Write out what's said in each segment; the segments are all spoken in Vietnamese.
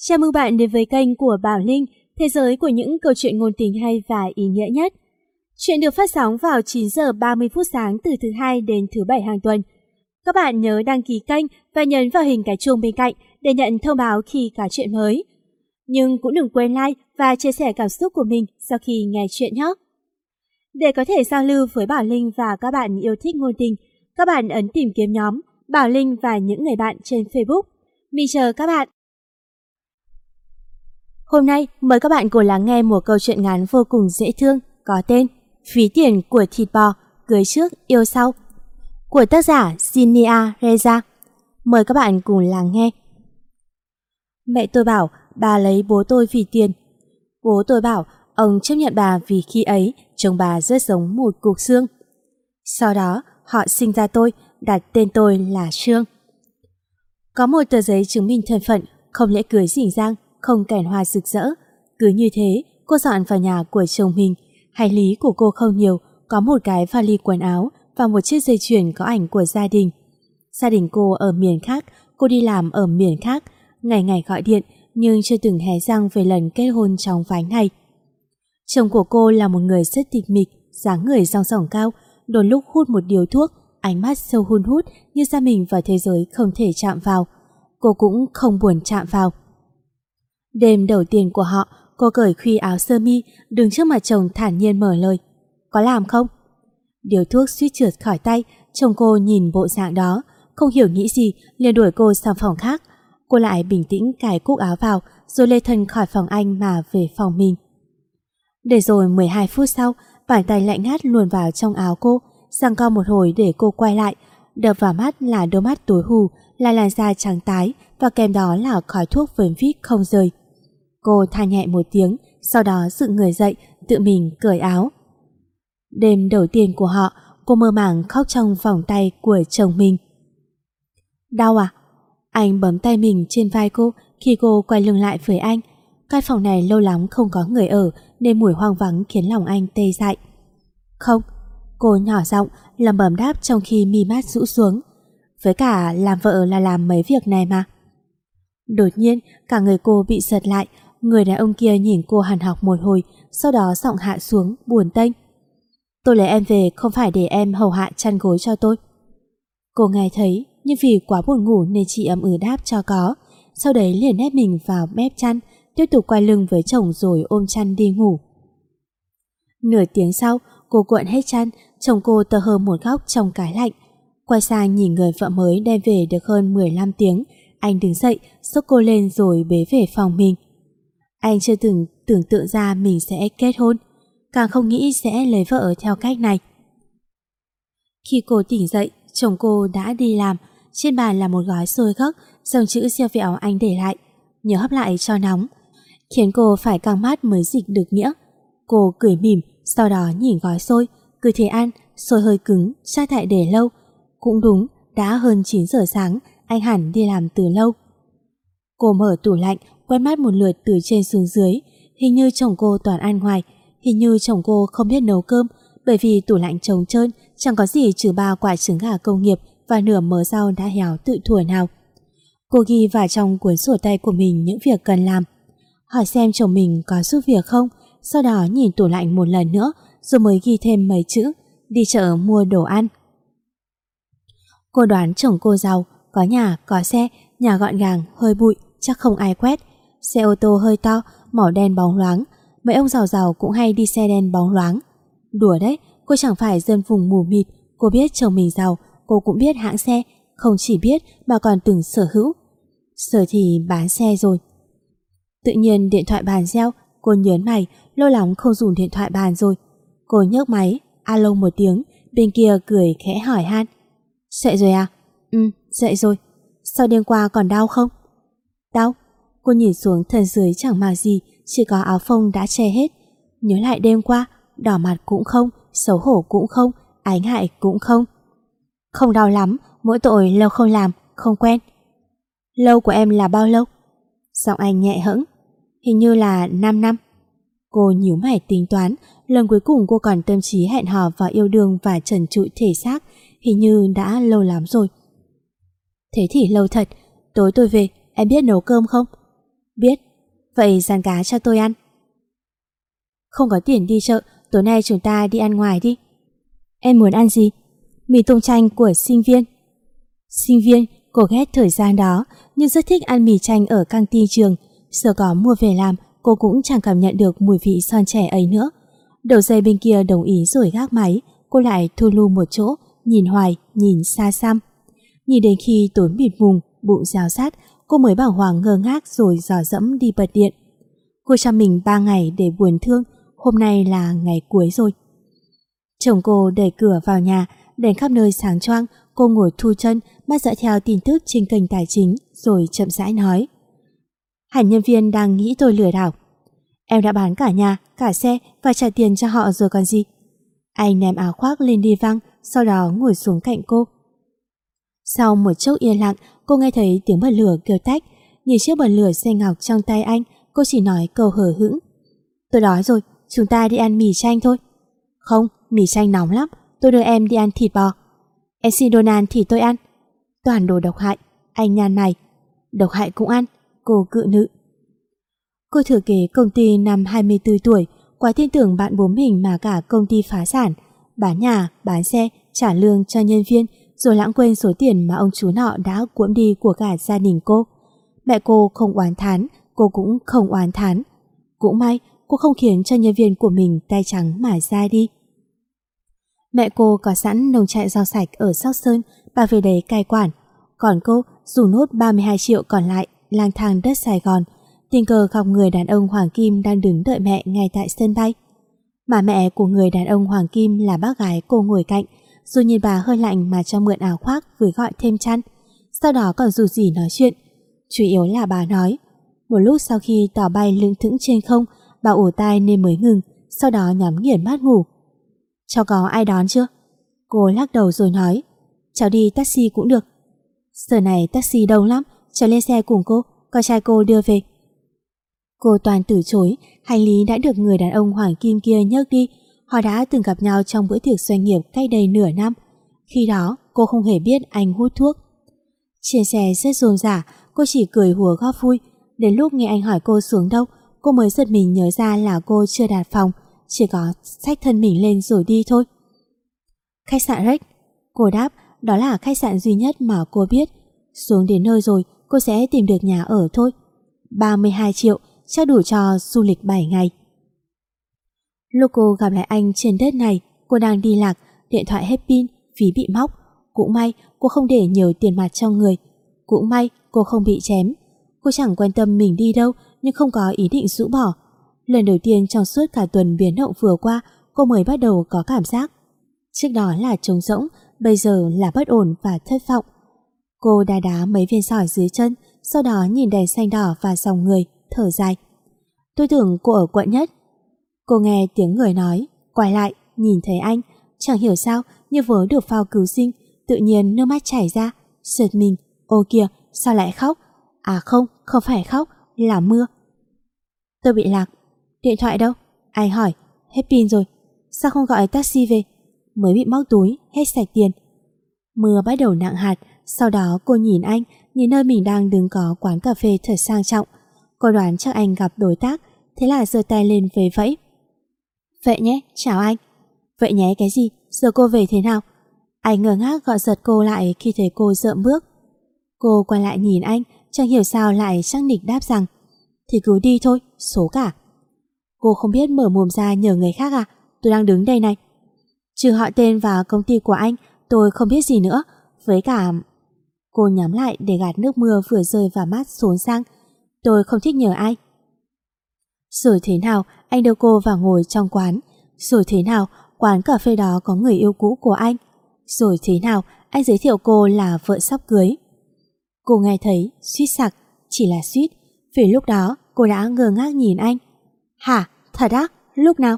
Chào mừng bạn đến với kênh của Bảo Linh, thế giới của những câu chuyện ngôn tình hay và ý nghĩa nhất. Chuyện được phát sóng vào 9 giờ 30 phút sáng từ thứ hai đến thứ bảy hàng tuần. Các bạn nhớ đăng ký kênh và nhấn vào hình cái chuông bên cạnh để nhận thông báo khi có chuyện mới. Nhưng cũng đừng quên like và chia sẻ cảm xúc của mình sau khi nghe chuyện nhé. Để có thể giao lưu với Bảo Linh và các bạn yêu thích ngôn tình, các bạn ấn tìm kiếm nhóm Bảo Linh và những người bạn trên Facebook. Mình chờ các bạn. Hôm nay mời các bạn cùng lắng nghe một câu chuyện ngắn vô cùng dễ thương có tên Phí tiền của thịt bò, cưới trước yêu sau của tác giả Zinia Reza. Mời các bạn cùng lắng nghe. Mẹ tôi bảo bà lấy bố tôi vì tiền. Bố tôi bảo ông chấp nhận bà vì khi ấy chồng bà rất giống một cục xương. Sau đó họ sinh ra tôi, đặt tên tôi là Trương. Có một tờ giấy chứng minh thân phận, không lẽ cưới rỉnh rang, không kèn hoa rực rỡ. Cứ như thế, cô dọn vào nhà của chồng mình. Hành lý của cô không nhiều, có một cái vali quần áo và một chiếc dây chuyền có ảnh của gia đình. Gia đình cô ở miền khác, cô đi làm ở miền khác, ngày ngày gọi điện nhưng chưa từng hé răng về lần kết hôn trong vánh này. Chồng của cô là một người rất tịch mịch, dáng người rong sỏng cao, đôi lúc hút một điếu thuốc, ánh mắt sâu hun hút như ra mình vào thế giới không thể chạm vào. Cô cũng không buồn chạm vào. Đêm đầu tiên của họ, cô cởi khuy áo sơ mi, đứng trước mặt chồng thản nhiên mở lời. Có làm không? Điều thuốc suýt trượt khỏi tay, chồng cô nhìn bộ dạng đó, không hiểu nghĩ gì, liền đuổi cô sang phòng khác. Cô lại bình tĩnh cài cúc áo vào, rồi lê thân khỏi phòng anh mà về phòng mình. Để rồi 12 phút sau, bàn tay lạnh ngắt luồn vào trong áo cô, sang co một hồi để cô quay lại. Đập vào mắt là đôi mắt tối hù, là làn da trắng tái và kèm đó là khói thuốc vườn vít không rời. Cô tha nhẹ một tiếng, sau đó sự người dậy, tự mình cởi áo. Đêm đầu tiên của họ, cô mơ màng khóc trong vòng tay của chồng mình. Đau à? Anh bấm tay mình trên vai cô khi cô quay lưng lại với anh. Căn phòng này lâu lắm không có người ở nên mùi hoang vắng khiến lòng anh tê dại. Không, cô nhỏ giọng lầm bầm đáp trong khi mi mắt rũ xuống. Với cả làm vợ là làm mấy việc này mà. Đột nhiên, cả người cô bị giật lại, người đàn ông kia nhìn cô hàn học một hồi, sau đó giọng hạ xuống, buồn tênh. Tôi lấy em về không phải để em hầu hạ chăn gối cho tôi. Cô nghe thấy, nhưng vì quá buồn ngủ nên chị ấm ừ đáp cho có. Sau đấy liền ép mình vào mép chăn, tiếp tục quay lưng với chồng rồi ôm chăn đi ngủ. Nửa tiếng sau, cô cuộn hết chăn, chồng cô tờ hờ một góc trong cái lạnh. Quay sang nhìn người vợ mới đem về được hơn 15 tiếng, anh đứng dậy, xốc cô lên rồi bế về phòng mình. Anh chưa từng tưởng tượng ra mình sẽ kết hôn, càng không nghĩ sẽ lấy vợ theo cách này. Khi cô tỉnh dậy, chồng cô đã đi làm, trên bàn là một gói xôi gấc, dòng chữ siêu vẹo anh để lại, nhớ hấp lại cho nóng, khiến cô phải căng mắt mới dịch được nghĩa. Cô cười mỉm, sau đó nhìn gói xôi, cứ thế ăn, xôi hơi cứng, chắc tại để lâu. Cũng đúng, đã hơn 9 giờ sáng, anh hẳn đi làm từ lâu. Cô mở tủ lạnh, quét mắt một lượt từ trên xuống dưới, hình như chồng cô toàn ăn ngoài, hình như chồng cô không biết nấu cơm, bởi vì tủ lạnh trống trơn, chẳng có gì trừ ba quả trứng gà công nghiệp và nửa mớ rau đã héo tự thuở nào. Cô ghi vào trong cuốn sổ tay của mình những việc cần làm. Hỏi xem chồng mình có giúp việc không, sau đó nhìn tủ lạnh một lần nữa rồi mới ghi thêm mấy chữ đi chợ mua đồ ăn. Cô đoán chồng cô giàu, có nhà, có xe, nhà gọn gàng, hơi bụi, chắc không ai quét. Xe ô tô hơi to, màu đen bóng loáng, mấy ông giàu giàu cũng hay đi xe đen bóng loáng. Đùa đấy, cô chẳng phải dân vùng mù mịt, cô biết chồng mình giàu, cô cũng biết hãng xe, không chỉ biết mà còn từng sở hữu. sở thì bán xe rồi. Tự nhiên điện thoại bàn reo, cô nhớn mày, lâu lắm không dùng điện thoại bàn rồi. Cô nhấc máy, alo một tiếng, bên kia cười khẽ hỏi han. Dậy rồi à? Ừ, dậy rồi. Sao đêm qua còn đau không? Đau. Cô nhìn xuống thân dưới chẳng mà gì, chỉ có áo phông đã che hết. Nhớ lại đêm qua, đỏ mặt cũng không, xấu hổ cũng không, ái ngại cũng không. Không đau lắm, mỗi tội lâu không làm, không quen. Lâu của em là bao lâu? Giọng anh nhẹ hững, hình như là 5 năm. Cô nhíu mày tính toán, lần cuối cùng cô còn tâm trí hẹn hò và yêu đương và trần trụi thể xác, hình như đã lâu lắm rồi. Thế thì lâu thật, tối tôi về, em biết nấu cơm không? Biết, vậy dàn cá cho tôi ăn. Không có tiền đi chợ, tối nay chúng ta đi ăn ngoài đi. Em muốn ăn gì? Mì tôm chanh của sinh viên. Sinh viên, cô ghét thời gian đó, nhưng rất thích ăn mì chanh ở căng tin trường. Giờ có mua về làm, cô cũng chẳng cảm nhận được mùi vị son trẻ ấy nữa. Đầu dây bên kia đồng ý rồi gác máy, cô lại thu lưu một chỗ, nhìn hoài, nhìn xa xăm. Nhìn đến khi tốn bịt vùng, bụng rào sát, cô mới bảo Hoàng ngơ ngác rồi dò dẫm đi bật điện. Cô cho mình 3 ngày để buồn thương, hôm nay là ngày cuối rồi. Chồng cô đẩy cửa vào nhà, đèn khắp nơi sáng choang, cô ngồi thu chân, mắt dõi theo tin tức trên kênh tài chính, rồi chậm rãi nói. Hẳn nhân viên đang nghĩ tôi lừa đảo. Em đã bán cả nhà, cả xe và trả tiền cho họ rồi còn gì. Anh ném áo khoác lên đi văng, sau đó ngồi xuống cạnh cô. Sau một chốc yên lặng, cô nghe thấy tiếng bật lửa kêu tách. Nhìn chiếc bật lửa xanh ngọc trong tay anh, cô chỉ nói câu hờ hững. Tôi đói rồi, chúng ta đi ăn mì chanh thôi. Không, mì chanh nóng lắm, tôi đưa em đi ăn thịt bò. Em xin Donald thì tôi ăn. Toàn đồ độc hại, anh nhàn mày. Độc hại cũng ăn, cô cự nữ. Cô thừa kế công ty năm 24 tuổi, quá tin tưởng bạn bố mình mà cả công ty phá sản, bán nhà, bán xe, trả lương cho nhân viên, rồi lãng quên số tiền mà ông chú nọ đã cuỗm đi của cả gia đình cô. Mẹ cô không oán thán, cô cũng không oán thán. Cũng may, cô không khiến cho nhân viên của mình tay trắng mà ra đi. Mẹ cô có sẵn nông trại rau sạch ở Sóc Sơn, bà về đấy cai quản. Còn cô dù nốt 32 triệu còn lại lang thang đất Sài Gòn, tình cờ gặp người đàn ông Hoàng Kim đang đứng đợi mẹ ngay tại sân bay. Mà mẹ của người đàn ông Hoàng Kim là bác gái cô ngồi cạnh, dù nhìn bà hơi lạnh mà cho mượn áo khoác vừa gọi thêm chăn. Sau đó còn dù gì nói chuyện. Chủ yếu là bà nói. Một lúc sau khi tàu bay lững thững trên không, bà ủ tai nên mới ngừng, sau đó nhắm nghiền mắt ngủ. Cháu có ai đón chưa? Cô lắc đầu rồi nói. Cháu đi taxi cũng được. Giờ này taxi đông lắm, cháu lên xe cùng cô, con trai cô đưa về. Cô toàn từ chối, hành lý đã được người đàn ông Hoàng Kim kia nhấc đi. Họ đã từng gặp nhau trong bữa tiệc doanh nghiệp cách đây nửa năm. Khi đó, cô không hề biết anh hút thuốc. Trên xe rất rôm rả, cô chỉ cười hùa góp vui. Đến lúc nghe anh hỏi cô xuống đâu, cô mới giật mình nhớ ra là cô chưa đạt phòng, chỉ có xách thân mình lên rồi đi thôi. Khách sạn Rex, cô đáp, đó là khách sạn duy nhất mà cô biết. Xuống đến nơi rồi, cô sẽ tìm được nhà ở thôi. 32 triệu, chắc đủ cho du lịch 7 ngày. Lúc cô gặp lại anh trên đất này, cô đang đi lạc, điện thoại hết pin, ví bị móc. Cũng may cô không để nhiều tiền mặt trong người. Cũng may cô không bị chém. Cô chẳng quan tâm mình đi đâu nhưng không có ý định rũ bỏ. Lần đầu tiên trong suốt cả tuần biến động vừa qua, cô mới bắt đầu có cảm giác. Trước đó là trống rỗng, bây giờ là bất ổn và thất vọng. Cô đá đá mấy viên sỏi dưới chân, sau đó nhìn đèn xanh đỏ và dòng người, thở dài. Tôi tưởng cô ở quận nhất. Cô nghe tiếng người nói, quay lại, nhìn thấy anh, chẳng hiểu sao như vớ được phao cứu sinh, tự nhiên nước mắt chảy ra, sượt mình, ô kìa, sao lại khóc? À không, không phải khóc, là mưa. Tôi bị lạc. Điện thoại đâu? Ai hỏi? Hết pin rồi. Sao không gọi taxi về? Mới bị móc túi, hết sạch tiền. Mưa bắt đầu nặng hạt, sau đó cô nhìn anh, nhìn nơi mình đang đứng có quán cà phê thật sang trọng. Cô đoán chắc anh gặp đối tác, thế là giơ tay lên về vẫy. Vậy nhé, chào anh. Vậy nhé cái gì, giờ cô về thế nào? Anh ngờ ngác gọi giật cô lại khi thấy cô dợm bước. Cô quay lại nhìn anh, chẳng hiểu sao lại chắc nịch đáp rằng Thì cứ đi thôi, số cả. Cô không biết mở mồm ra nhờ người khác à? Tôi đang đứng đây này. Trừ họ tên và công ty của anh, tôi không biết gì nữa. Với cả... Cô nhắm lại để gạt nước mưa vừa rơi vào mắt xuống sang. Tôi không thích nhờ ai. Rồi thế nào, anh đưa cô vào ngồi trong quán. Rồi thế nào, quán cà phê đó có người yêu cũ của anh. Rồi thế nào, anh giới thiệu cô là vợ sắp cưới. Cô nghe thấy, suýt sặc, chỉ là suýt. Vì lúc đó, cô đã ngơ ngác nhìn anh. Hả? Thật á? Lúc nào?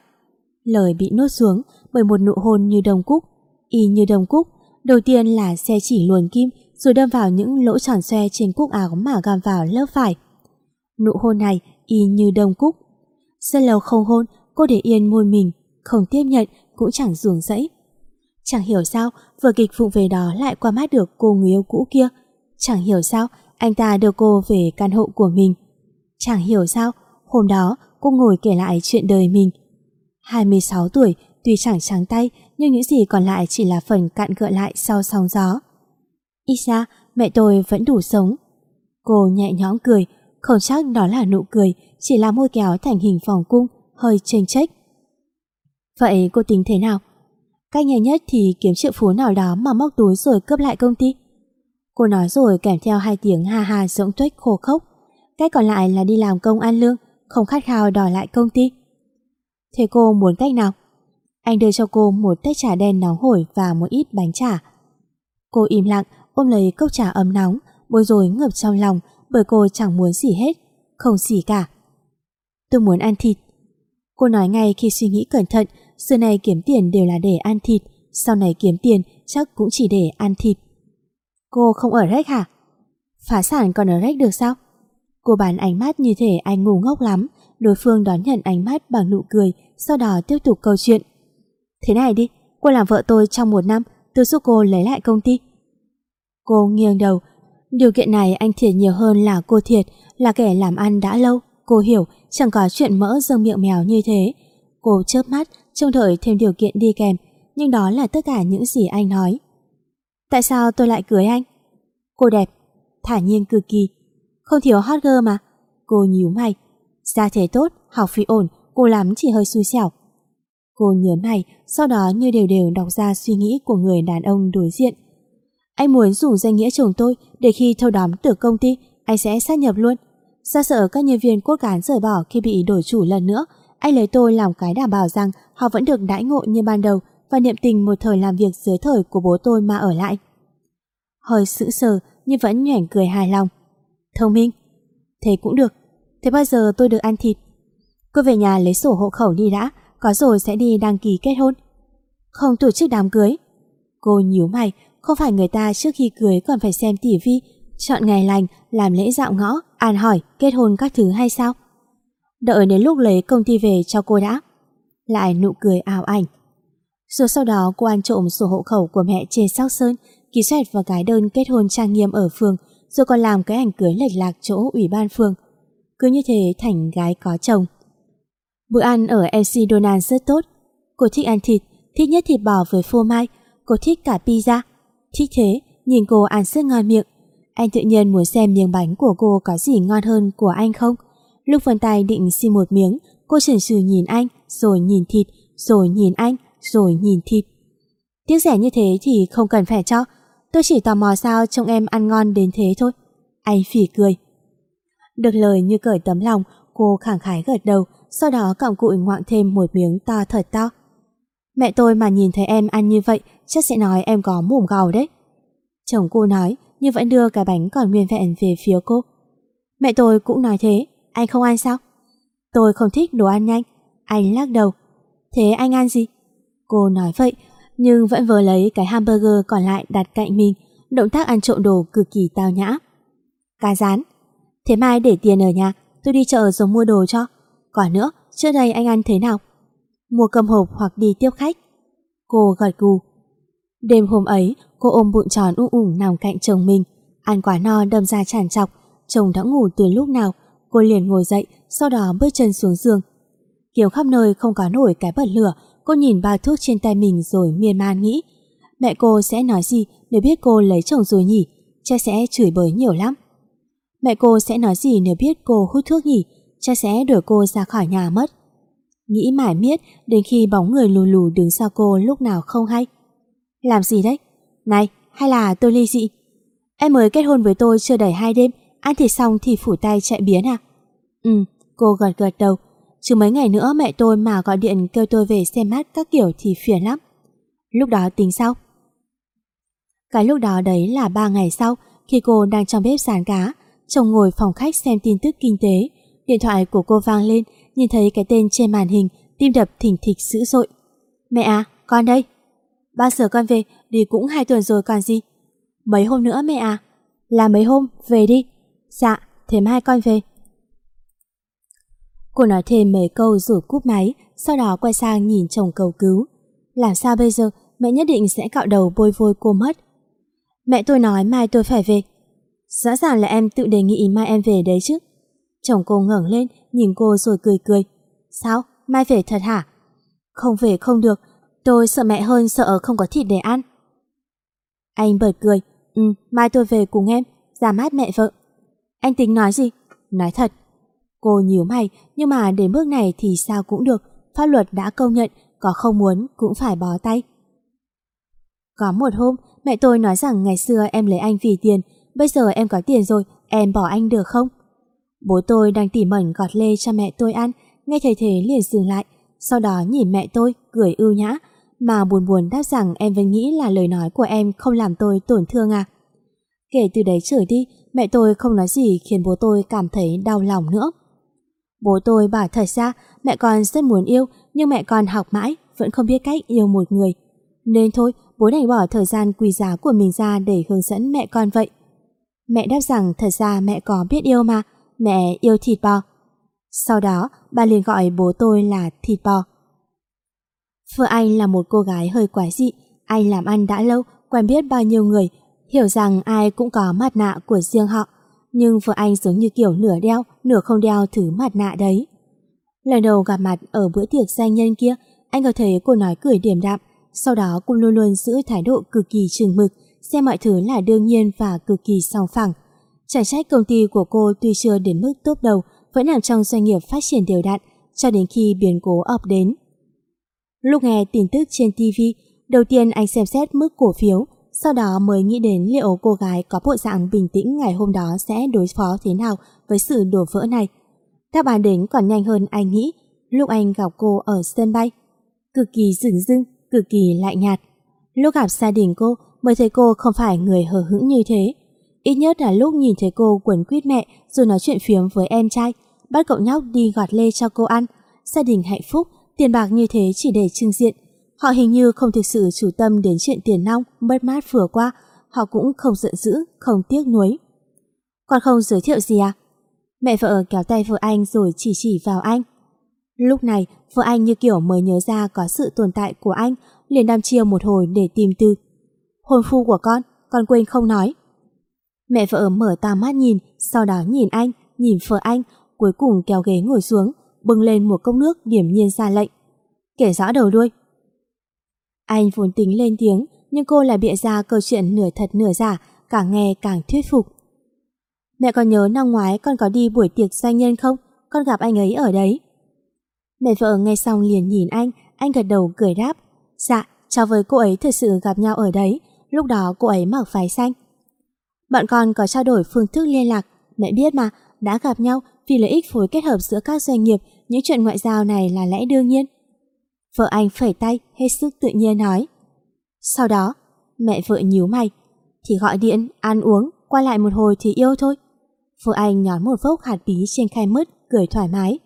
Lời bị nuốt xuống bởi một nụ hôn như đồng cúc. Y như đồng cúc, đầu tiên là xe chỉ luồn kim rồi đâm vào những lỗ tròn xoe trên cúc áo mà găm vào lớp phải. Nụ hôn này y như đông cúc. Rất lâu không hôn, cô để yên môi mình, không tiếp nhận cũng chẳng ruồng rẫy. Chẳng hiểu sao vừa kịch vụ về đó lại qua mắt được cô người yêu cũ kia. Chẳng hiểu sao anh ta đưa cô về căn hộ của mình. Chẳng hiểu sao, hôm đó cô ngồi kể lại chuyện đời mình. 26 tuổi, tuy chẳng trắng tay, nhưng những gì còn lại chỉ là phần cạn gợi lại sau sóng gió. Ít ra, mẹ tôi vẫn đủ sống. Cô nhẹ nhõm cười, không chắc đó là nụ cười, chỉ là môi kéo thành hình vòng cung, hơi chênh chếch. Vậy cô tính thế nào? Cách nhanh nhất thì kiếm triệu phú nào đó mà móc túi rồi cướp lại công ty. Cô nói rồi kèm theo hai tiếng ha ha rỗng tuếch khô khốc. Cách còn lại là đi làm công ăn lương, không khát khao đòi lại công ty. Thế cô muốn cách nào? Anh đưa cho cô một tách trà đen nóng hổi và một ít bánh trà. Cô im lặng, ôm lấy cốc trà ấm nóng, bôi rồi ngập trong lòng bởi cô chẳng muốn gì hết, không gì cả. Tôi muốn ăn thịt. Cô nói ngay khi suy nghĩ cẩn thận, xưa này kiếm tiền đều là để ăn thịt, sau này kiếm tiền chắc cũng chỉ để ăn thịt. Cô không ở rách hả? Phá sản còn ở rách được sao? Cô bán ánh mắt như thể anh ngu ngốc lắm, đối phương đón nhận ánh mắt bằng nụ cười, sau đó tiếp tục câu chuyện. Thế này đi, cô làm vợ tôi trong một năm, tôi giúp cô lấy lại công ty. Cô nghiêng đầu, điều kiện này anh thiệt nhiều hơn là cô thiệt, là kẻ làm ăn đã lâu. Cô hiểu, chẳng có chuyện mỡ dâng miệng mèo như thế. Cô chớp mắt, trông đợi thêm điều kiện đi kèm, nhưng đó là tất cả những gì anh nói. Tại sao tôi lại cưới anh? Cô đẹp, thả nhiên cực kỳ. Không thiếu hot girl mà. Cô nhíu mày. Gia thế tốt, học phí ổn, cô lắm chỉ hơi xui xẻo. Cô nhớ mày, sau đó như đều đều đọc ra suy nghĩ của người đàn ông đối diện. Anh muốn dùng danh nghĩa chồng tôi để khi thâu đóm từ công ty, anh sẽ sát nhập luôn. Sao sợ các nhân viên cốt cán rời bỏ khi bị đổi chủ lần nữa, anh lấy tôi làm cái đảm bảo rằng họ vẫn được đãi ngộ như ban đầu và niệm tình một thời làm việc dưới thời của bố tôi mà ở lại. Hơi sững sờ nhưng vẫn nhoẻn cười hài lòng. Thông minh. Thế cũng được. Thế bao giờ tôi được ăn thịt? Cô về nhà lấy sổ hộ khẩu đi đã, có rồi sẽ đi đăng ký kết hôn. Không tổ chức đám cưới. Cô nhíu mày, không phải người ta trước khi cưới còn phải xem tỉ vi, chọn ngày lành, làm lễ dạo ngõ, an hỏi, kết hôn các thứ hay sao? Đợi đến lúc lấy công ty về cho cô đã. Lại nụ cười ảo ảnh. Rồi sau đó cô ăn trộm sổ hộ khẩu của mẹ trên Sóc Sơn, ký xoẹt vào cái đơn kết hôn trang nghiêm ở phường, rồi còn làm cái ảnh cưới lệch lạc chỗ ủy ban phường. Cứ như thế thành gái có chồng. Bữa ăn ở MC Donald rất tốt. Cô thích ăn thịt, thích nhất thịt bò với phô mai, cô thích cả pizza. Thích thế, nhìn cô ăn rất ngon miệng. Anh tự nhiên muốn xem miếng bánh của cô có gì ngon hơn của anh không. Lúc vân tay định xin một miếng, cô chần chừ nhìn anh, rồi nhìn thịt, rồi nhìn anh, rồi nhìn thịt. Tiếc rẻ như thế thì không cần phải cho. Tôi chỉ tò mò sao trông em ăn ngon đến thế thôi. Anh phỉ cười. Được lời như cởi tấm lòng, cô khẳng khái gật đầu, sau đó cọng cụi ngoạng thêm một miếng to thật to. Mẹ tôi mà nhìn thấy em ăn như vậy, chắc sẽ nói em có mồm gào đấy. Chồng cô nói, nhưng vẫn đưa cái bánh còn nguyên vẹn về phía cô. Mẹ tôi cũng nói thế, anh không ăn sao? Tôi không thích đồ ăn nhanh. Anh lắc đầu. Thế anh ăn gì? Cô nói vậy, nhưng vẫn vừa lấy cái hamburger còn lại đặt cạnh mình, động tác ăn trộn đồ cực kỳ tao nhã. Cá rán. Thế mai để tiền ở nhà, tôi đi chợ rồi mua đồ cho. Còn nữa, trước đây anh ăn thế nào? Mua cơm hộp hoặc đi tiếp khách. Cô gật gù. Đêm hôm ấy, cô ôm bụng tròn ung ủng nằm cạnh chồng mình. Ăn quả no đâm ra tràn trọc, chồng đã ngủ từ lúc nào. Cô liền ngồi dậy, sau đó bước chân xuống giường. Kiều khắp nơi không có nổi cái bật lửa, cô nhìn bao thuốc trên tay mình rồi miên man nghĩ. Mẹ cô sẽ nói gì nếu biết cô lấy chồng rồi nhỉ? Cha sẽ chửi bới nhiều lắm. Mẹ cô sẽ nói gì nếu biết cô hút thuốc nhỉ? Cha sẽ đuổi cô ra khỏi nhà mất. Nghĩ mãi miết đến khi bóng người lù lù đứng sau cô lúc nào không hay. Làm gì đấy? Này, hay là tôi ly dị? Em mới kết hôn với tôi chưa đầy hai đêm, ăn thịt xong thì phủ tay chạy biến à? Ừ, cô gật gật đầu. Chứ mấy ngày nữa mẹ tôi mà gọi điện kêu tôi về xem mắt các kiểu thì phiền lắm. Lúc đó tính sau. Cái lúc đó đấy là ba ngày sau, khi cô đang trong bếp sàn cá, chồng ngồi phòng khách xem tin tức kinh tế. Điện thoại của cô vang lên, nhìn thấy cái tên trên màn hình, tim đập thỉnh thịch dữ dội. Mẹ à, con đây. Ba giờ con về, đi cũng hai tuần rồi còn gì. Mấy hôm nữa mẹ à? Là mấy hôm, về đi. Dạ, thế mai con về. Cô nói thêm mấy câu rồi cúp máy, sau đó quay sang nhìn chồng cầu cứu. Làm sao bây giờ, mẹ nhất định sẽ cạo đầu bôi vôi cô mất. Mẹ tôi nói mai tôi phải về. Rõ ràng là em tự đề nghị mai em về đấy chứ. Chồng cô ngẩng lên, nhìn cô rồi cười cười. Sao? Mai về thật hả? Không về không được, tôi sợ mẹ hơn sợ không có thịt để ăn. Anh bật cười, ừ, mai tôi về cùng em, ra mắt mẹ vợ. Anh tính nói gì? Nói thật. Cô nhíu mày, nhưng mà đến bước này thì sao cũng được, pháp luật đã công nhận, có không muốn cũng phải bó tay. Có một hôm, mẹ tôi nói rằng ngày xưa em lấy anh vì tiền, bây giờ em có tiền rồi, em bỏ anh được không? Bố tôi đang tỉ mẩn gọt lê cho mẹ tôi ăn, nghe thầy thế liền dừng lại, sau đó nhìn mẹ tôi, cười ưu nhã, mà buồn buồn đáp rằng em vẫn nghĩ là lời nói của em không làm tôi tổn thương à. Kể từ đấy trở đi, mẹ tôi không nói gì khiến bố tôi cảm thấy đau lòng nữa. Bố tôi bảo thật ra mẹ con rất muốn yêu nhưng mẹ con học mãi vẫn không biết cách yêu một người. Nên thôi, bố đành bỏ thời gian quý giá của mình ra để hướng dẫn mẹ con vậy. Mẹ đáp rằng thật ra mẹ có biết yêu mà, mẹ yêu thịt bò. Sau đó, bà liền gọi bố tôi là thịt bò. Vợ anh là một cô gái hơi quái dị, anh làm ăn đã lâu, quen biết bao nhiêu người, hiểu rằng ai cũng có mặt nạ của riêng họ, nhưng vợ anh giống như kiểu nửa đeo, nửa không đeo thứ mặt nạ đấy. Lần đầu gặp mặt ở bữa tiệc danh nhân kia, anh có thấy cô nói cười điềm đạm, sau đó cô luôn luôn giữ thái độ cực kỳ chừng mực, xem mọi thứ là đương nhiên và cực kỳ song phẳng. Chẳng trách công ty của cô tuy chưa đến mức tốt đầu, vẫn nằm trong doanh nghiệp phát triển đều đặn, cho đến khi biến cố ập đến. Lúc nghe tin tức trên TV, đầu tiên anh xem xét mức cổ phiếu, sau đó mới nghĩ đến liệu cô gái có bộ dạng bình tĩnh ngày hôm đó sẽ đối phó thế nào với sự đổ vỡ này. Đáp án đến còn nhanh hơn anh nghĩ lúc anh gặp cô ở sân bay. Cực kỳ rừng rưng, cực kỳ lạnh nhạt. Lúc gặp gia đình cô mới thấy cô không phải người hờ hững như thế. Ít nhất là lúc nhìn thấy cô quấn quýt mẹ rồi nói chuyện phiếm với em trai, bắt cậu nhóc đi gọt lê cho cô ăn. Gia đình hạnh phúc, tiền bạc như thế chỉ để trưng diện. Họ hình như không thực sự chủ tâm đến chuyện tiền nong, mất mát vừa qua. Họ cũng không giận dữ, không tiếc nuối. Còn không giới thiệu gì à? Mẹ vợ kéo tay vợ anh rồi chỉ chỉ vào anh. Lúc này, vợ anh như kiểu mới nhớ ra có sự tồn tại của anh, liền đam chiêu một hồi để tìm tư. Hôn phu của con, con quên không nói. Mẹ vợ mở to mắt nhìn, sau đó nhìn anh, nhìn vợ anh, cuối cùng kéo ghế ngồi xuống, bưng lên một cốc nước điểm nhiên ra lệnh. Kể rõ đầu đuôi. Anh vốn tính lên tiếng, nhưng cô lại bịa ra câu chuyện nửa thật nửa giả, càng nghe càng thuyết phục. Mẹ còn nhớ năm ngoái con có đi buổi tiệc doanh nhân không? Con gặp anh ấy ở đấy. Mẹ vợ nghe xong liền nhìn anh, anh gật đầu cười đáp. Dạ, cháu với cô ấy thật sự gặp nhau ở đấy, lúc đó cô ấy mặc váy xanh. Bọn con có trao đổi phương thức liên lạc, mẹ biết mà, đã gặp nhau vì lợi ích phối kết hợp giữa các doanh nghiệp, những chuyện ngoại giao này là lẽ đương nhiên. Vợ anh phẩy tay, hết sức tự nhiên nói. Sau đó, mẹ vợ nhíu mày, thì gọi điện, ăn uống, qua lại một hồi thì yêu thôi. Vợ anh nhón một vốc hạt bí trên khay mứt, cười thoải mái.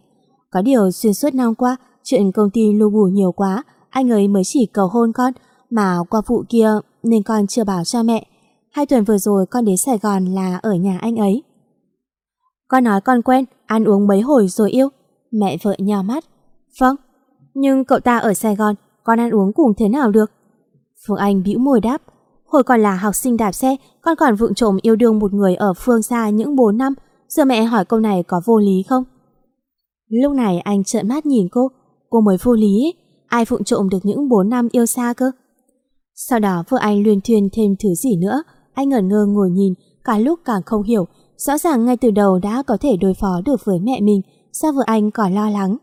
Có điều xuyên suốt năm qua, chuyện công ty lưu bù nhiều quá, anh ấy mới chỉ cầu hôn con, mà qua vụ kia nên con chưa bảo cho mẹ. Hai tuần vừa rồi con đến Sài Gòn là ở nhà anh ấy. Con nói con quen, ăn uống mấy hồi rồi yêu. Mẹ vợ nhào mắt. Vâng, nhưng cậu ta ở Sài Gòn, con ăn uống cùng thế nào được? Phương Anh bĩu môi đáp. Hồi còn là học sinh đạp xe, con còn vụng trộm yêu đương một người ở phương xa những 4 năm. Giờ mẹ hỏi câu này có vô lý không? Lúc này anh trợn mắt nhìn cô. Cô mới vô lý ấy. Ai vụng trộm được những 4 năm yêu xa cơ? Sau đó vợ anh luyên thuyên thêm thứ gì nữa. Anh ngẩn ngơ ngồi nhìn, cả lúc càng không hiểu. Rõ ràng ngay từ đầu đã có thể đối phó được với mẹ mình, sao vợ anh còn lo lắng.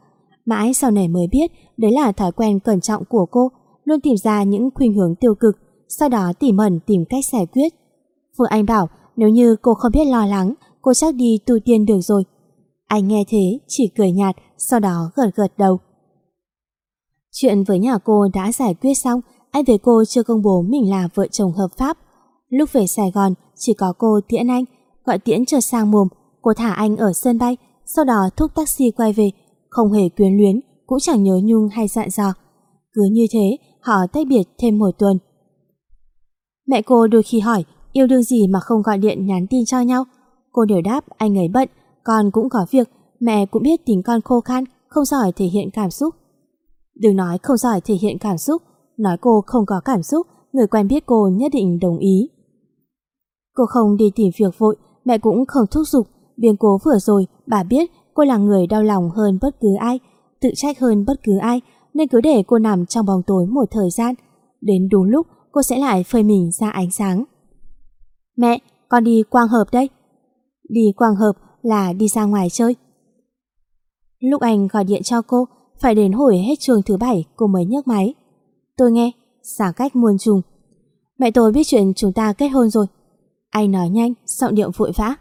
Mãi sau này mới biết đấy là thói quen cẩn trọng của cô, luôn tìm ra những khuynh hướng tiêu cực, sau đó tỉ mẩn tìm cách giải quyết. Vợ anh bảo nếu như cô không biết lo lắng, cô chắc đi tu tiên được rồi. Anh nghe thế, chỉ cười nhạt, sau đó gật gật đầu. Chuyện với nhà cô đã giải quyết xong, anh với cô chưa công bố mình là vợ chồng hợp pháp. Lúc về Sài Gòn, chỉ có cô tiễn anh, gọi tiễn trở sang mồm, cô thả anh ở sân bay, sau đó thúc taxi quay về, không hề quyến luyến, cũng chẳng nhớ nhung hay dặn dò. Cứ như thế, họ tách biệt thêm một tuần. Mẹ cô đôi khi hỏi, yêu đương gì mà không gọi điện nhắn tin cho nhau. Cô đều đáp anh ấy bận, con cũng có việc, mẹ cũng biết tính con khô khan, không giỏi thể hiện cảm xúc. Đừng nói không giỏi thể hiện cảm xúc, nói cô không có cảm xúc, người quen biết cô nhất định đồng ý. Cô không đi tìm việc vội, mẹ cũng không thúc giục, biến cố vừa rồi Bà biết cô là người đau lòng hơn bất cứ ai, tự trách hơn bất cứ ai, nên cứ để cô nằm trong bóng tối một thời gian. Đến đúng lúc cô sẽ lại phơi mình ra ánh sáng. Mẹ, con đi quang hợp đây. Đi quang hợp là đi ra ngoài chơi. Lúc anh gọi điện cho cô, phải đến hồi hết trường thứ bảy cô mới nhấc máy. Tôi nghe, xả cách muôn trùng. Mẹ tôi biết chuyện chúng ta kết hôn rồi. Anh nói nhanh, giọng điệu vội vã.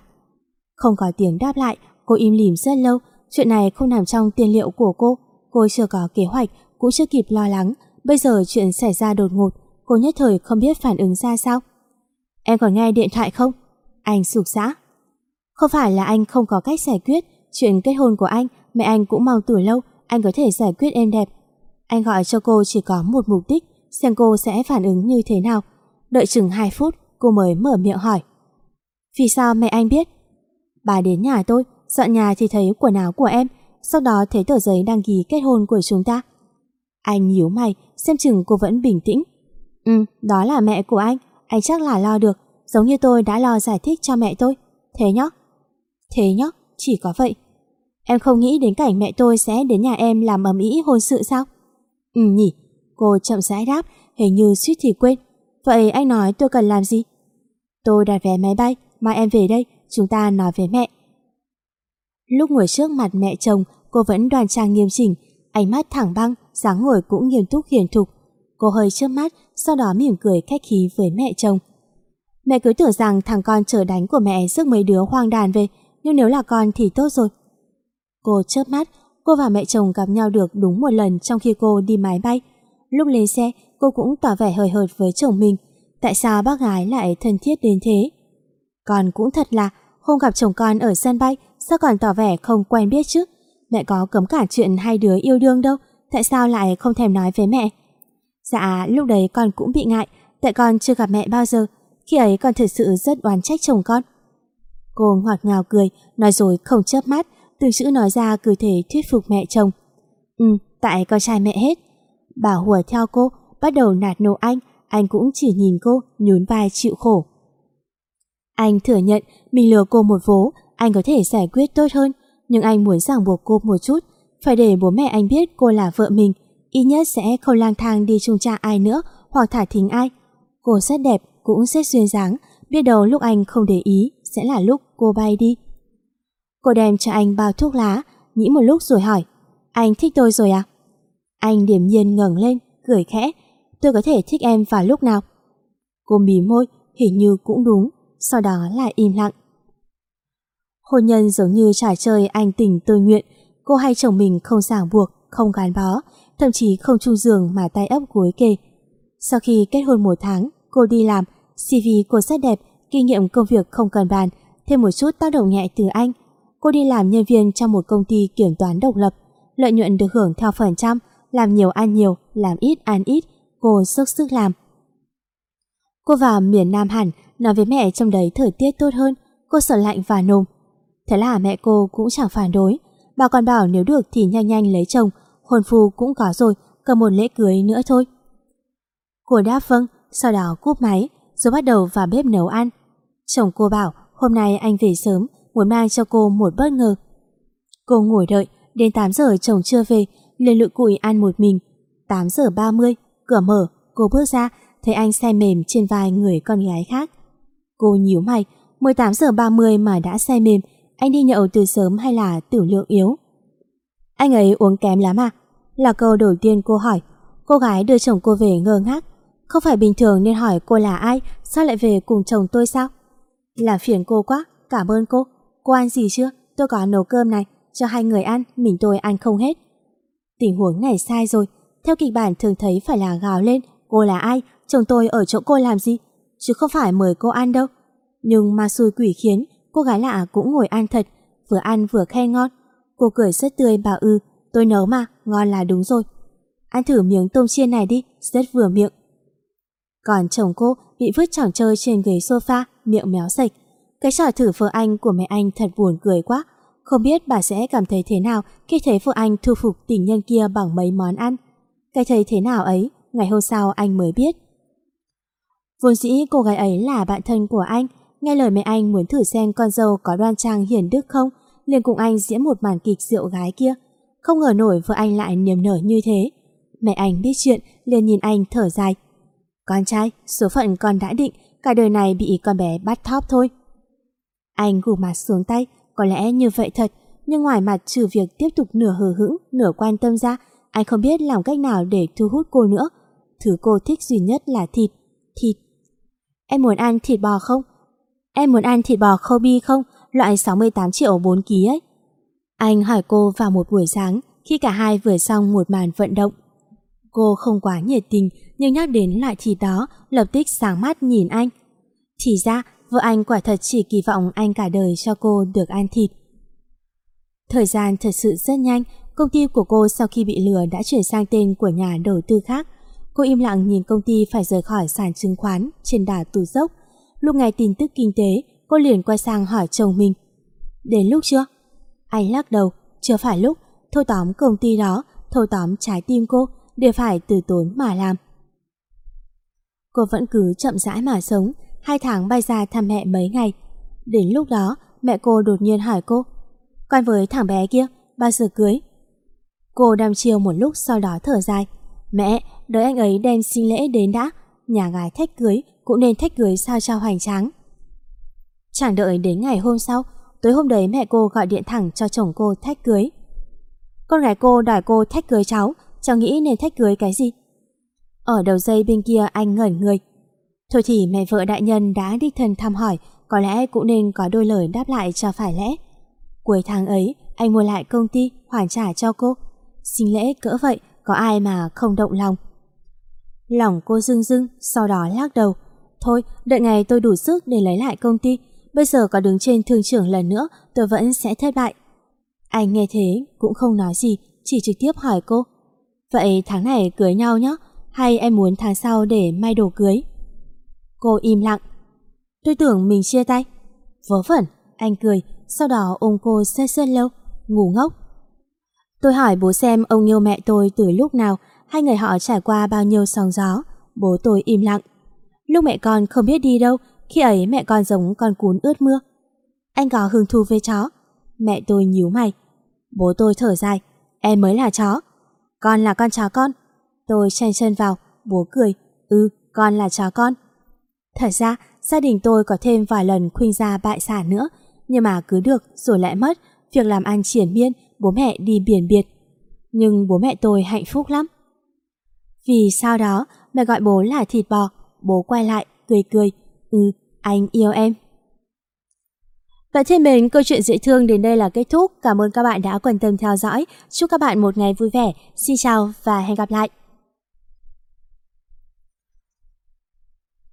Không có tiếng đáp lại, cô im lìm rất lâu. Chuyện này không nằm trong tiền liệu của cô. Cô chưa có kế hoạch, cũng chưa kịp lo lắng. Bây giờ chuyện xảy ra đột ngột, cô nhất thời không biết phản ứng ra sao. Em còn nghe điện thoại không? Anh sụp xã. Không phải là anh không có cách giải quyết. Chuyện kết hôn của anh, mẹ anh cũng mong từ lâu, anh có thể giải quyết êm đẹp. Anh gọi cho cô chỉ có một mục đích, xem cô sẽ phản ứng như thế nào. Đợi chừng 2 phút, cô mới mở miệng hỏi. Vì sao mẹ anh biết? Bà đến nhà tôi, dọn nhà thì thấy quần áo của em, sau đó thấy tờ giấy đăng ký kết hôn của chúng ta. Anh nhíu mày, xem chừng cô vẫn bình tĩnh. Ừ, đó là mẹ của anh, anh chắc là lo được, giống như tôi đã lo giải thích cho mẹ tôi. Thế nhóc? Thế nhóc, chỉ có vậy. Em không nghĩ đến cảnh mẹ tôi sẽ đến nhà em làm ầm ĩ hôn sự sao? Ừ nhỉ, cô chậm rãi đáp, hình như suýt thì quên. Vậy anh nói tôi cần làm gì? Tôi đặt vé máy bay, mai em về đây, chúng ta nói với mẹ. Lúc ngồi trước mặt mẹ chồng, cô vẫn đoàn trang nghiêm chỉnh, ánh mắt thẳng băng, dáng ngồi cũng nghiêm túc hiền thục. Cô hơi chớp mắt, sau đó mỉm cười khách khí với mẹ chồng. Mẹ cứ tưởng rằng thằng con chờ đánh của mẹ rước mấy đứa hoang đàn về, nhưng nếu là con thì tốt rồi. Cô chớp mắt, cô và mẹ chồng gặp nhau được đúng một lần trong khi cô đi máy bay. Lúc lên xe, cô cũng tỏ vẻ hời hợt với chồng mình. Tại sao bác gái lại thân thiết đến thế? Con cũng thật là, hôm gặp chồng con ở sân bay, sao còn tỏ vẻ không quen biết chứ? Mẹ có cấm cả chuyện hai đứa yêu đương đâu, tại sao lại không thèm nói với mẹ? Dạ, lúc đấy con cũng bị ngại, tại con chưa gặp mẹ bao giờ. Khi ấy con thực sự rất oán trách chồng con. Cô ngọt ngào cười, nói rồi không chớp mắt, từ chữ nói ra cứ thể thuyết phục mẹ chồng. Ừ, tại con trai mẹ hết. Bà hùa theo cô, bắt đầu nạt nộ anh, anh cũng chỉ nhìn cô, nhún vai chịu khổ. Anh thừa nhận mình lừa cô một vố, anh có thể giải quyết tốt hơn, nhưng anh muốn ràng buộc cô một chút, phải để bố mẹ anh biết cô là vợ mình, ít nhất sẽ không lang thang đi chung cha ai nữa hoặc thả thính ai. Cô rất đẹp, cũng rất duyên dáng, biết đâu lúc anh không để ý sẽ là lúc cô bay đi. Cô đem cho anh bao thuốc lá, nghĩ một lúc rồi hỏi, anh thích tôi rồi à? Anh điểm nhiên ngẩng lên, cười khẽ, tôi có thể thích em vào lúc nào? Cô mí môi, hình như cũng đúng, sau đó lại im lặng. Hôn nhân giống như trải chơi anh tình tôi nguyện, cô hay chồng mình không ràng buộc, không gắn bó, thậm chí không chung giường mà tay ấp gối kề. Sau khi kết hôn một tháng, cô đi làm, CV cô rất đẹp, kinh nghiệm công việc không cần bàn, thêm một chút tác động nhẹ từ anh. Cô đi làm nhân viên trong một công ty kiểm toán độc lập, lợi nhuận được hưởng theo phần trăm, làm nhiều ăn nhiều, làm ít ăn ít, cô sức sức làm. Cô vào miền Nam hẳn, nói với mẹ trong đấy thời tiết tốt hơn, cô sợ lạnh và nồm. Thế là mẹ cô cũng chẳng phản đối, bà còn bảo nếu được thì nhanh nhanh lấy chồng, hôn phu cũng có rồi, cần một lễ cưới nữa thôi. Cô đáp vâng, sau đó cúp máy, rồi bắt đầu vào bếp nấu ăn. Chồng cô bảo hôm nay anh về sớm, muốn mang cho cô một bất ngờ. Cô ngồi đợi, đến 8 giờ chồng chưa về, liền lự củi ăn một mình. 8 giờ 30, cửa mở, cô bước ra, thấy anh say mềm trên vai người con gái khác. Cô nhíu mày, 18 giờ 30 mà đã say mềm, anh đi nhậu từ sớm hay là tiểu lượng yếu? Anh ấy uống kém lắm à? Là câu đầu tiên cô hỏi. Cô gái đưa chồng cô về ngơ ngác. Không phải bình thường nên hỏi cô là ai, sao lại về cùng chồng tôi sao? Là phiền cô quá, cảm ơn cô. Cô ăn gì chưa? Tôi có nấu cơm này, cho hai người ăn, mình tôi ăn không hết. Tình huống này sai rồi, theo kịch bản thường thấy phải là gào lên, cô là ai, chồng tôi ở chỗ cô làm gì, chứ không phải mời cô ăn đâu. Nhưng mà xui quỷ khiến, cô gái lạ cũng ngồi ăn thật, vừa ăn vừa khen ngon. Cô cười rất tươi bảo ư, tôi nấu mà, ngon là đúng rồi. Ăn thử miếng tôm chiên này đi, rất vừa miệng. Còn chồng cô bị vứt chỏng chơi trên ghế sofa, miệng méo sạch. Cái trò thử phơ anh của mẹ anh thật buồn cười quá. Không biết bà sẽ cảm thấy thế nào khi thấy vợ anh thu phục tình nhân kia bằng mấy món ăn. Cái thấy thế nào ấy, ngày hôm sau anh mới biết. Vốn dĩ cô gái ấy là bạn thân của anh, nghe lời mẹ anh muốn thử xem con dâu có đoan trang hiền đức không, liền cùng anh diễn một màn kịch rượu gái kia. Không ngờ nổi vợ anh lại niềm nở như thế. Mẹ anh biết chuyện, liền nhìn anh thở dài. Con trai, số phận con đã định, cả đời này bị con bé bắt thóp thôi. Anh gục mặt xuống tay, có lẽ như vậy thật, nhưng ngoài mặt trừ việc tiếp tục nửa hờ hững, nửa quan tâm ra, anh không biết làm cách nào để thu hút cô nữa. Thứ cô thích duy nhất là thịt, thịt. Em muốn ăn thịt bò không? Em muốn ăn thịt bò Kobe không? Loại 68 triệu 4 ký ấy. Anh hỏi cô vào một buổi sáng khi cả hai vừa xong một màn vận động. Cô không quá nhiệt tình nhưng nhắc đến loại thịt đó lập tức sáng mắt nhìn anh. Thì ra vợ anh quả thật chỉ kỳ vọng anh cả đời cho cô được ăn thịt. Thời gian thật sự rất nhanh, công ty của cô sau khi bị lừa đã chuyển sang tên của nhà đầu tư khác. Cô im lặng nhìn công ty phải rời khỏi sàn chứng khoán trên đà tù dốc. Lúc nghe tin tức kinh tế, cô liền quay sang hỏi chồng mình. Đến lúc chưa? Anh lắc đầu, chưa phải lúc, thâu tóm công ty đó, thâu tóm trái tim cô, đều phải từ tốn mà làm. Cô vẫn cứ chậm rãi mà sống, hai tháng bay ra thăm mẹ mấy ngày. Đến lúc đó, mẹ cô đột nhiên hỏi cô, con với thằng bé kia, bao giờ cưới? Cô đăm chiều một lúc sau đó thở dài. Mẹ, đợi anh ấy đem xin lễ đến đã, nhà gái thách cưới cũng nên thách cưới sao cho hoành tráng. Chẳng đợi đến ngày hôm sau, tối hôm đấy mẹ cô gọi điện thẳng cho chồng cô thách cưới. Con gái cô đòi cô thách cưới cháu, cháu nghĩ nên thách cưới cái gì? Ở đầu dây bên kia anh ngẩn người. Thôi thì mẹ vợ đại nhân đã đích thân thăm hỏi, có lẽ cũng nên có đôi lời đáp lại cho phải lẽ. Cuối tháng ấy, anh mua lại công ty, hoàn trả cho cô. Xin lễ cỡ vậy, có ai mà không động lòng. Lòng cô dưng dưng, sau đó lắc đầu. Thôi, đợi ngày tôi đủ sức để lấy lại công ty. Bây giờ có đứng trên thương trưởng lần nữa, tôi vẫn sẽ thất bại. Anh nghe thế, cũng không nói gì, chỉ trực tiếp hỏi cô. Vậy tháng này cưới nhau nhé, hay em muốn tháng sau để may đồ cưới? Cô im lặng. Tôi tưởng mình chia tay. Vớ vẩn, anh cười, sau đó ôm cô xe sơ lâu, ngủ ngốc. Tôi hỏi bố xem ông yêu mẹ tôi từ lúc nào, hai người họ trải qua bao nhiêu sóng gió. Bố tôi im lặng. Lúc mẹ con không biết đi đâu, khi ấy mẹ con giống con cún ướt mưa. Anh có hứng thú với chó. Mẹ tôi nhíu mày. Bố tôi thở dài. Em mới là chó. Con là con chó con. Tôi chen chân vào. Bố cười. Ừ, con là chó con. Thật ra, gia đình tôi có thêm vài lần khuynh ra bại sản nữa, nhưng mà cứ được rồi lại mất, việc làm ăn triển miên, bố mẹ đi biển biệt. Nhưng bố mẹ tôi hạnh phúc lắm. Vì sau đó, mẹ gọi bố là thịt bò, bố quay lại, cười cười, ừ, anh yêu em. Và thêm mến, câu chuyện dễ thương đến đây là kết thúc. Cảm ơn các bạn đã quan tâm theo dõi. Chúc các bạn một ngày vui vẻ. Xin chào và hẹn gặp lại.